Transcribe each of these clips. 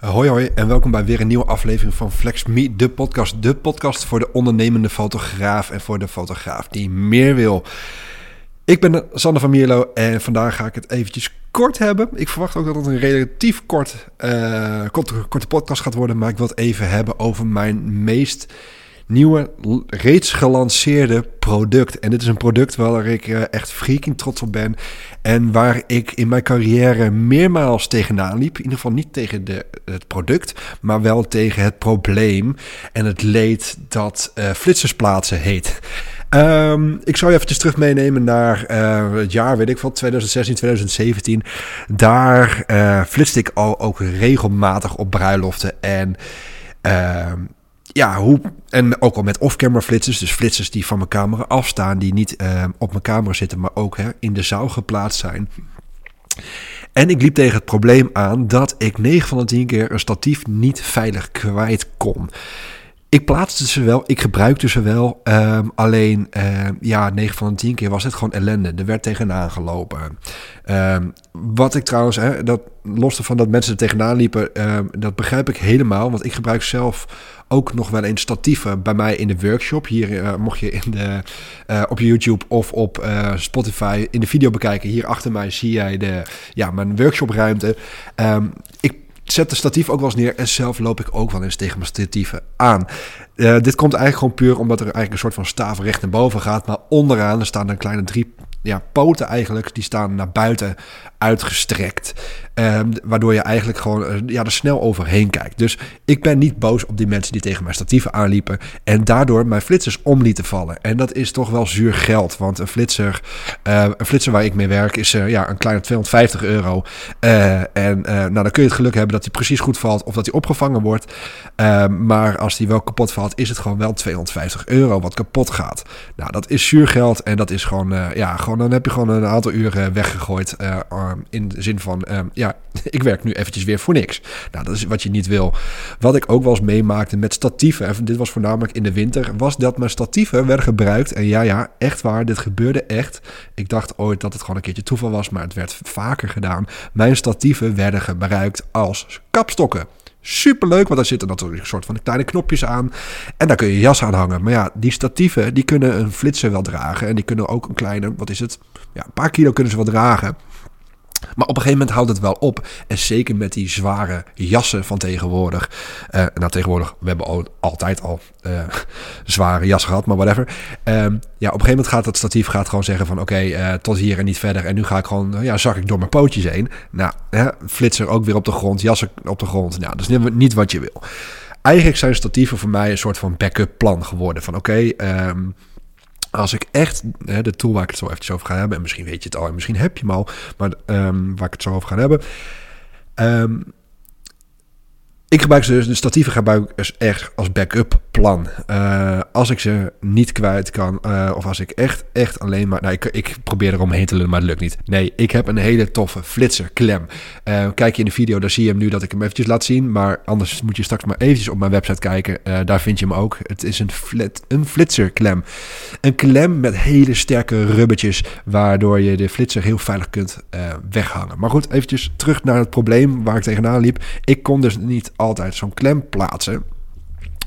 Hoi hoi en welkom bij weer een nieuwe aflevering van Flex Me, de podcast. De podcast voor de ondernemende fotograaf en voor de fotograaf die meer wil. Ik ben Sander van Mierlo en vandaag ga ik het eventjes kort hebben. Ik verwacht ook dat het een relatief kort, uh, korte podcast gaat worden, maar ik wil het even hebben over mijn meest nieuwe, reeds gelanceerde product. En dit is een product waar ik uh, echt freaking trots op ben. En waar ik in mijn carrière meermaals tegenaan liep. In ieder geval niet tegen de, het product, maar wel tegen het probleem en het leed dat uh, flitsersplaatsen heet. Um, ik zou je eventjes terug meenemen naar uh, het jaar, weet ik van 2016, 2017. Daar flitste ik al ook regelmatig op bruiloften. En uh, ja, hoe, en ook al met off-camera flitsers, dus flitsers die van mijn camera afstaan, die niet uh, op mijn camera zitten, maar ook hè, in de zaal geplaatst zijn. En ik liep tegen het probleem aan dat ik 9 van de 10 keer een statief niet veilig kwijt kon. Ik plaatste ze wel, ik gebruikte ze wel. Um, alleen, uh, ja, 9 van de 10 keer was het gewoon ellende. Er werd tegenaan gelopen. Um, wat ik trouwens, hè, dat, los ervan dat mensen er tegenaan liepen, dat begrijp ik helemaal. Want ik gebruik zelf ook nog wel eens statieven bij mij in de workshop. Hier uh, mocht je in de, uh, op YouTube of op uh, Spotify in de video bekijken. Hier achter mij zie jij de, ja, mijn workshopruimte. Ik zet de statief ook wel eens neer en zelf loop ik ook wel eens tegen mijn statieven aan. Uh, dit komt eigenlijk gewoon puur omdat er eigenlijk een soort van staaf recht naar boven gaat. Maar onderaan er staan een kleine drie ja, poten eigenlijk, die staan naar buiten uitgestrekt. Um, waardoor je eigenlijk gewoon uh, ja, er snel overheen kijkt. Dus ik ben niet boos op die mensen die tegen mijn statieven aanliepen. En daardoor mijn flitsers om lieten vallen. En dat is toch wel zuur geld. Want een flitser, uh, een flitser waar ik mee werk is uh, ja, een kleine 250 euro. en nou, dan kun je het geluk hebben dat hij precies goed valt of dat hij opgevangen wordt. Ehm, maar als die wel kapot valt, is het gewoon wel 250 euro wat kapot gaat. Nou, dat is zuur geld. En dat is gewoon, ja, gewoon dan heb je gewoon een aantal uren weggegooid. in de zin van, um, ik werk nu eventjes weer voor niks. Nou, dat is wat je niet wil. Wat ik ook wel eens meemaakte met statieven, en dit was voornamelijk in de winter, was dat mijn statieven werden gebruikt. En ja, ja, echt waar, dit gebeurde echt. Ik dacht ooit dat het gewoon een keertje toeval was, maar het werd vaker gedaan. Mijn statieven werden gebruikt als kapstokken. Superleuk, want daar zitten natuurlijk een soort van kleine knopjes aan. En daar kun je je jas aan hangen. Maar ja, die statieven, die kunnen een flitser wel dragen. En die kunnen ook een kleine, wat is het? Ja, een paar kilo kunnen ze wel dragen. Maar op een gegeven moment houdt het wel op. En zeker met die zware jassen van tegenwoordig. Uh, nou, tegenwoordig, we hebben al, altijd al uh, zware jassen gehad, maar whatever. Um, ja, op een gegeven moment gaat het statief gaat gewoon zeggen van... oké, uh, tot hier en niet verder. En nu ga ik gewoon, ja, zak ik door mijn pootjes heen. Nou, hè, flitser ook weer op de grond, jassen op de grond. Nou, dat is niet wat je wil. Eigenlijk zijn statieven voor mij een soort van backup plan geworden. Van oké, okay, um, als ik echt, hè, de tool waar ik het zo eventjes over ga hebben, en misschien weet je het al en misschien heb je hem al, maar um, waar ik het zo over ga hebben. Um, ik gebruik ze dus, de statieven gebruik ik dus echt als backup plan. Uh, als ik ze niet kwijt kan, uh, of als ik echt, echt alleen maar... Nou, ik, ik probeer er omheen te lullen, maar het lukt niet. Nee, ik heb een hele toffe flitser klem. Uh, kijk je in de video, dan zie je hem nu dat ik hem eventjes laat zien. Maar anders moet je straks maar eventjes op mijn website kijken. daar vind je hem ook. Het is een, flit, een flitser klem. Een klem met hele sterke rubbertjes, waardoor je de flitser heel veilig kunt weghangen. Maar goed, eventjes terug naar het probleem waar ik tegenaan liep. Ik kon dus niet altijd zo'n klem plaatsen.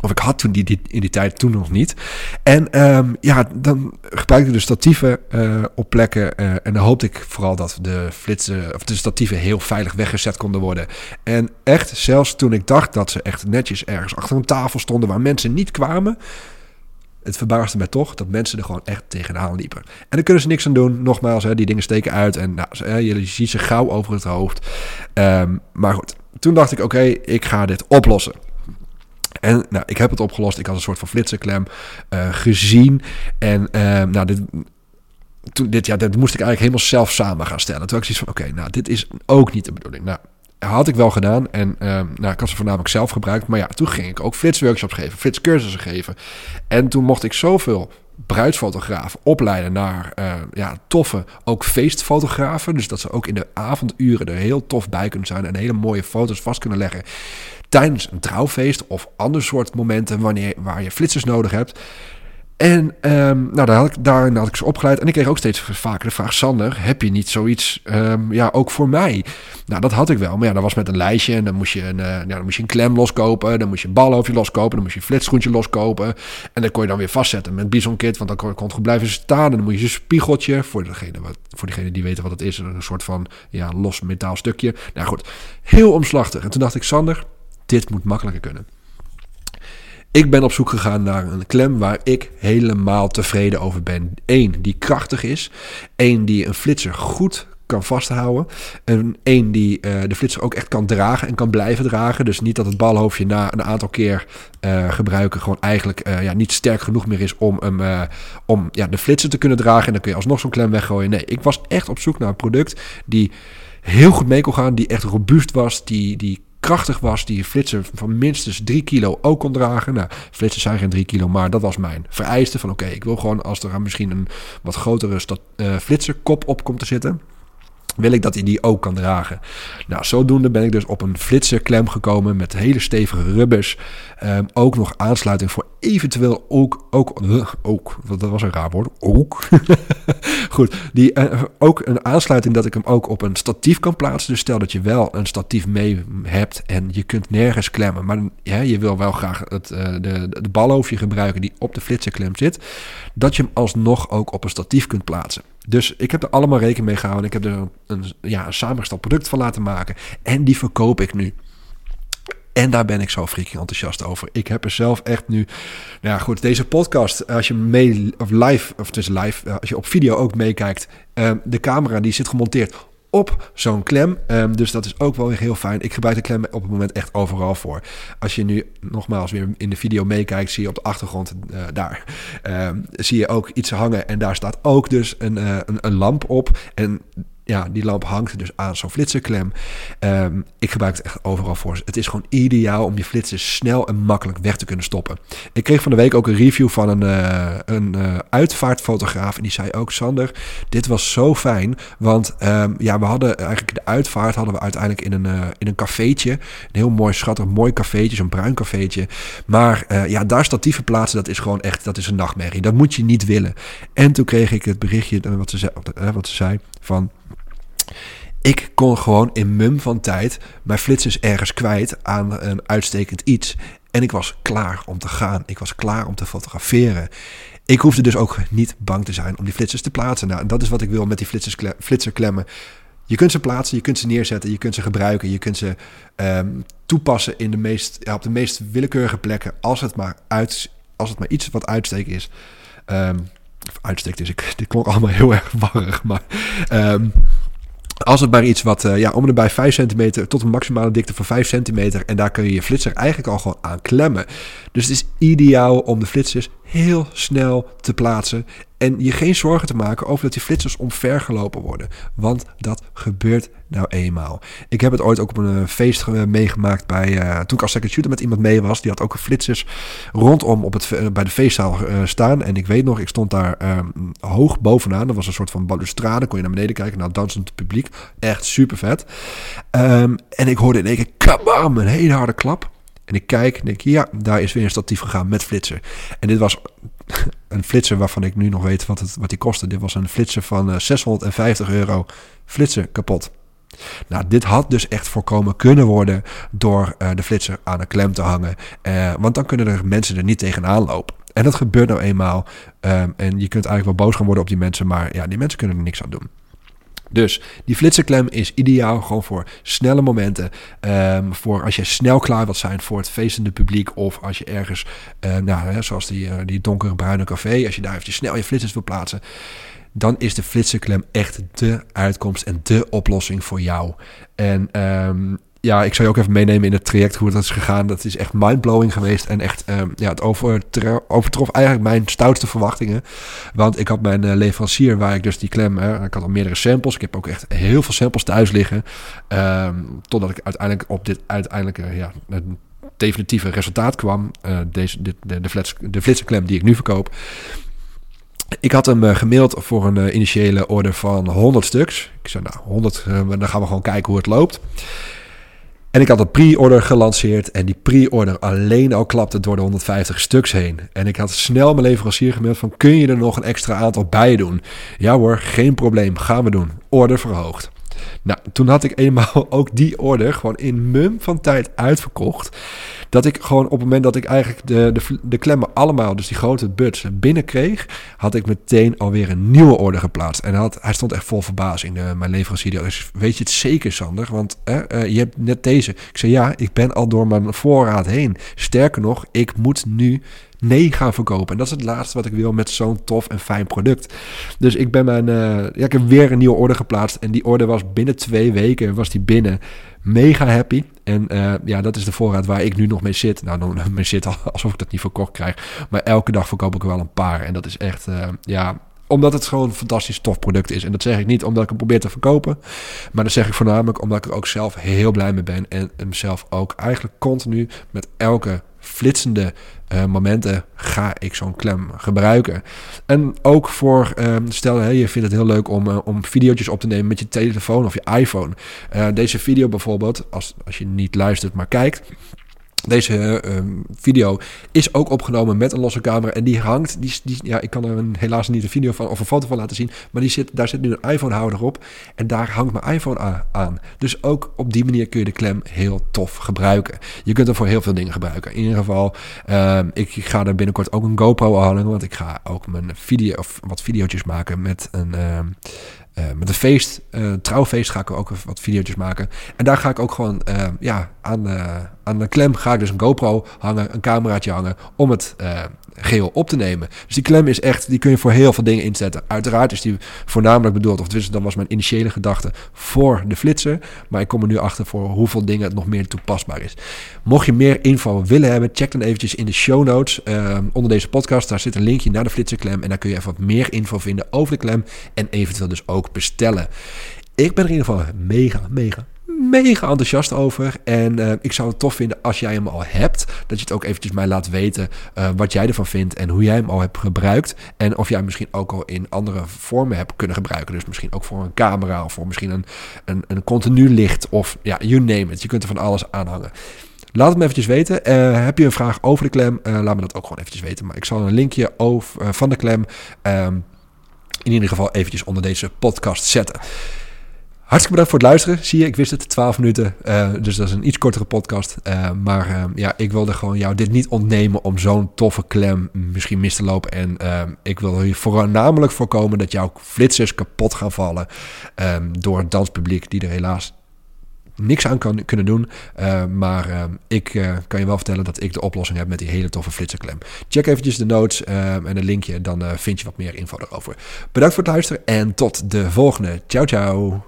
Of ik had toen die, in die tijd toen nog niet. En um, ja, dan gebruikte ik de statieven uh, op plekken. Uh, en dan hoopte ik vooral dat de flitsen, of de statieven heel veilig weggezet konden worden. En echt, zelfs toen ik dacht dat ze echt netjes ergens achter een tafel stonden waar mensen niet kwamen. Het verbaasde mij toch dat mensen er gewoon echt tegenaan liepen. En daar kunnen ze niks aan doen. Nogmaals, hè, die dingen steken uit. En nou, je ziet ze gauw over het hoofd. Um, maar goed, toen dacht ik, oké, ik ga dit oplossen. En nou, ik heb het opgelost. Ik had een soort van flitserklem uh, gezien. En uh, nou, dit, dit, ja, dit moest ik eigenlijk helemaal zelf samen gaan stellen. Toen had ik zoiets van, oké, nou, dit is ook niet de bedoeling. Nou, had ik wel gedaan. En uh, nou, ik had ze voornamelijk zelf gebruikt. Maar ja, toen ging ik ook flitsworkshops geven, flitscursussen geven. En toen mocht ik zoveel bruidsfotografen opleiden naar uh, ja, toffe, ook feestfotografen. Dus dat ze ook in de avonduren er heel tof bij kunnen zijn en hele mooie foto's vast kunnen leggen tijdens een trouwfeest of ander soort momenten wanneer, waar je flitsers nodig hebt. En um, nou, daar had ik, daarin had ik ze opgeleid. En ik kreeg ook steeds vaker de vraag: Sander, heb je niet zoiets um, ja, ook voor mij? Nou, dat had ik wel. Maar ja, dat was met een lijstje. En dan moest je een, uh, ja, dan moest je een klem loskopen. Dan moest je een balhoofdje loskopen. Dan moest je een flitschoentje loskopen. En dan kon je dan weer vastzetten met Bison Kit. Want dan kon, kon het goed blijven staan. En dan moet je een spiegeltje. Voor degene, wat, voor degene die weten wat het is. Een soort van ja, los metaalstukje. Nou goed, heel omslachtig. En toen dacht ik: Sander, dit moet makkelijker kunnen. Ik ben op zoek gegaan naar een klem waar ik helemaal tevreden over ben. Eén die krachtig is. Eén die een flitser goed kan vasthouden. En één die uh, de flitser ook echt kan dragen en kan blijven dragen. Dus niet dat het balhoofdje na een aantal keer uh, gebruiken gewoon eigenlijk uh, ja, niet sterk genoeg meer is om, om ja, de flitser te kunnen dragen. En dan kun je alsnog zo'n klem weggooien. Nee, ik was echt op zoek naar een product die heel goed mee kon gaan. Die echt robuust was. Die, die krachtig was, die flitser van minstens 3 kilo ook kon dragen. Nou, flitsers zijn geen 3 kilo, maar dat was mijn vereiste van oké, ik wil gewoon als er misschien een wat grotere uh, flitserkop op komt te zitten wil ik dat hij die ook kan dragen. Nou, zodoende ben ik dus op een flitserklem gekomen met hele stevige rubbers. Um, ook nog aansluiting voor eventueel ook, ook, uh, ook, dat was een raar woord, ook. Goed, die, uh, ook een aansluiting dat ik hem ook op een statief kan plaatsen. Dus stel dat je wel een statief mee hebt en je kunt nergens klemmen. Maar je wil wel graag het, uh, de, de balhoofdje gebruiken die op de flitserklem zit. Dat je hem alsnog ook op een statief kunt plaatsen. Dus ik heb er allemaal rekening mee gehouden. Ik heb er een, ja, een samengesteld product van laten maken. En die verkoop ik nu. En daar ben ik zo freaking enthousiast over. Ik heb er zelf echt nu. Nou ja, goed, deze podcast, als je mee of live, of is live, als je op video ook meekijkt, uh, de camera die zit gemonteerd op zo'n klem. Um, dus dat is ook wel heel fijn. Ik gebruik de klem op het moment echt overal voor. Als je nu nogmaals weer in de video meekijkt, zie je op de achtergrond uh, daar. Um, zie je ook iets hangen en daar staat ook dus een, uh, een, een lamp op. En ja, die lamp hangt dus aan zo'n flitserklem. Um, ik gebruik het echt overal voor. Het is gewoon ideaal om je flitsers snel en makkelijk weg te kunnen stoppen. Ik kreeg van de week ook een review van een, uh, een uh, uitvaartfotograaf. En die zei ook, Sander, dit was zo fijn. Want um, ja, we hadden eigenlijk de uitvaart hadden we uiteindelijk in een, uh, in een cafeetje. Een heel mooi, schattig, mooi cafeetje, zo'n bruin cafeetje. Maar ja, daar statieven plaatsen, dat is gewoon echt, dat is een nachtmerrie. Dat moet je niet willen. En toen kreeg ik het berichtje, wat ze, wat ze zei, van... Ik kon gewoon in mum van tijd mijn flitsers ergens kwijt aan een uitstekend iets. En ik was klaar om te gaan. Ik was klaar om te fotograferen. Ik hoefde dus ook niet bang te zijn om die flitsers te plaatsen. Nou, dat is wat ik wil met die flitsers, flitserklemmen. Je kunt ze plaatsen, je kunt ze neerzetten, je kunt ze gebruiken, je kunt ze um, toepassen in de meest, ja, op de meest willekeurige plekken. Als het maar, uit, als het maar iets wat uitsteken is. Um, is, ik, dit klonk allemaal heel erg warrig, maar... Um, als het maar iets wat uh, ja, om en bij 5 centimeter tot een maximale dikte van 5 centimeter. En daar kun je je flitser eigenlijk al gewoon aan klemmen. Dus het is ideaal om de flitsers heel snel te plaatsen. En je geen zorgen te maken over dat die flitsers omvergelopen worden. Want dat gebeurt nou eenmaal. Ik heb het ooit ook op een feest meegemaakt bij, uh, toen ik als second shooter met iemand mee was. Die had ook flitsers rondom op het, bij de feestzaal uh, staan. En ik weet nog, ik stond daar um, hoog bovenaan. Dat was een soort van balustrade. Kon je naar beneden kijken, naar dansend publiek. Echt super vet. Um, en ik hoorde in één keer, kabam, een hele harde klap. En ik kijk en denk, ja, daar is weer een statief gegaan met flitser. En dit was een flitser waarvan ik nu nog weet wat, het, wat die kostte. Dit was een flitser van uh, 650 euro. Flitser kapot. Nou, dit had dus echt voorkomen kunnen worden door uh, de flitser aan een klem te hangen. Uh, want dan kunnen er mensen er niet tegenaan lopen. En dat gebeurt nou eenmaal. Um, en je kunt eigenlijk wel boos gaan worden op die mensen, maar ja, die mensen kunnen er niks aan doen. Dus die flitserklem is ideaal gewoon voor snelle momenten. Um, voor als je snel klaar wilt zijn voor het feestende publiek. Of als je ergens, uh, nou, zoals die, uh, die donkere bruine café. Als je daar eventjes snel je flitsers wil plaatsen. Dan is de flitserklem echt de uitkomst en de oplossing voor jou. En um, ja, ik zou je ook even meenemen in het traject hoe dat is gegaan. Dat is echt mindblowing geweest. En echt, um, ja, het overtrof eigenlijk mijn stoutste verwachtingen. Want ik had mijn uh, leverancier, waar ik dus die klem... Hè, ik had al meerdere samples. Ik heb ook echt heel veel samples thuis liggen. Um, totdat ik uiteindelijk op dit uiteindelijke, ja, definitieve resultaat kwam. Uh, deze, dit, de, de, flits, de flitserklem die ik nu verkoop. Ik had hem uh, gemaild voor een initiële order van 100 stuks. Ik zei, nou, 100, uh, dan gaan we gewoon kijken hoe het loopt. En ik had een pre-order gelanceerd en die pre-order alleen al klapte door de 150 stuks heen. En ik had snel mijn leverancier gemeld van kun je er nog een extra aantal bij doen? Ja hoor, geen probleem, gaan we doen. Order verhoogd. Nou, toen had ik eenmaal ook die order gewoon in mum van tijd uitverkocht. Dat ik gewoon op het moment dat ik eigenlijk de, de, de klemmen allemaal, dus die grote buds, binnenkreeg, had ik meteen alweer een nieuwe order geplaatst. En had, hij stond echt vol verbazing, mijn leverancier. Dus weet je het zeker, Sander? Want uh, je hebt net deze. Ik zei ja, ik ben al door mijn voorraad heen. Sterker nog, ik moet nu nee gaan verkopen. En dat is het laatste wat ik wil met zo'n tof en fijn product. Dus ik ben mijn, uh, ja, ik heb weer een nieuwe order geplaatst. En die order was binnen twee weken was die binnen. Mega happy. En uh, ja, dat is de voorraad waar ik nu nog mee zit. Nou, nog mee zit alsof ik dat niet verkocht krijg. Maar elke dag verkoop ik wel een paar. En dat is echt, uh, ja, omdat het gewoon een fantastisch tof product is. En dat zeg ik niet omdat ik hem probeer te verkopen. Maar dat zeg ik voornamelijk omdat ik er ook zelf heel blij mee ben. En hem zelf ook eigenlijk continu met elke flitsende uh, momenten ga ik zo'n klem gebruiken. En ook voor, uh, stel hey, je vindt het heel leuk om, uh, om video's op te nemen met je telefoon of je iPhone. deze video bijvoorbeeld, als, als je niet luistert maar kijkt. Deze uh, video is ook opgenomen met een losse camera. En die hangt. Die, die, ja, ik kan er een, helaas niet een video van of een foto van laten zien. Maar die zit, daar zit nu een iPhone-houder op. En daar hangt mijn iPhone aan. Dus ook op die manier kun je de klem heel tof gebruiken. Je kunt hem voor heel veel dingen gebruiken. In ieder geval, uh, ik ga er binnenkort ook een GoPro hangen. Want ik ga ook mijn video of wat video's maken met een. Uh, met een feest, uh, trouwfeest, ga ik ook wat video's maken. En daar ga ik ook gewoon uh, ja, aan, aan de klem ga ik dus een GoPro hangen, een cameraatje hangen, om het geheel op te nemen. Dus die klem is echt, die kun je voor heel veel dingen inzetten. Uiteraard is die voornamelijk bedoeld, of dus dat was mijn initiële gedachte, voor de flitser. Maar ik kom er nu achter voor hoeveel dingen het nog meer toepasbaar is. Mocht je meer info willen hebben, check dan eventjes in de show notes onder deze podcast. Daar zit een linkje naar de flitserklem en daar kun je even wat meer info vinden over de klem en eventueel dus ook bestellen. Ik ben er in ieder geval mega, mega, mega enthousiast over. En uh, ik zou het tof vinden als jij hem al hebt. Dat je het ook eventjes mij laat weten uh, wat jij ervan vindt. En hoe jij hem al hebt gebruikt. En of jij hem misschien ook al in andere vormen hebt kunnen gebruiken. Dus misschien ook voor een camera. Of voor misschien een, een, een continu licht. Of ja, you name it. Je kunt er van alles aanhangen. Laat het me eventjes weten. Uh, heb je een vraag over de klem? laat me dat ook gewoon eventjes weten. Maar ik zal een linkje over, van de klem... Um, in ieder geval eventjes onder deze podcast zetten. Hartstikke bedankt voor het luisteren. Zie je, ik wist het, 12 minuten. Uh, dus dat is een iets kortere podcast. Uh, maar uh, ja, ik wilde gewoon jou dit niet ontnemen om zo'n toffe klem misschien mis te lopen. En ik wil hier voornamelijk voorkomen dat jouw flitsers kapot gaan vallen door het danspubliek die er helaas niks aan kan, kunnen doen. Uh, maar ik kan je wel vertellen dat ik de oplossing heb met die hele toffe flitserklem. Check eventjes de notes en een linkje, dan vind je wat meer info erover. Bedankt voor het luisteren en tot de volgende. Ciao, ciao.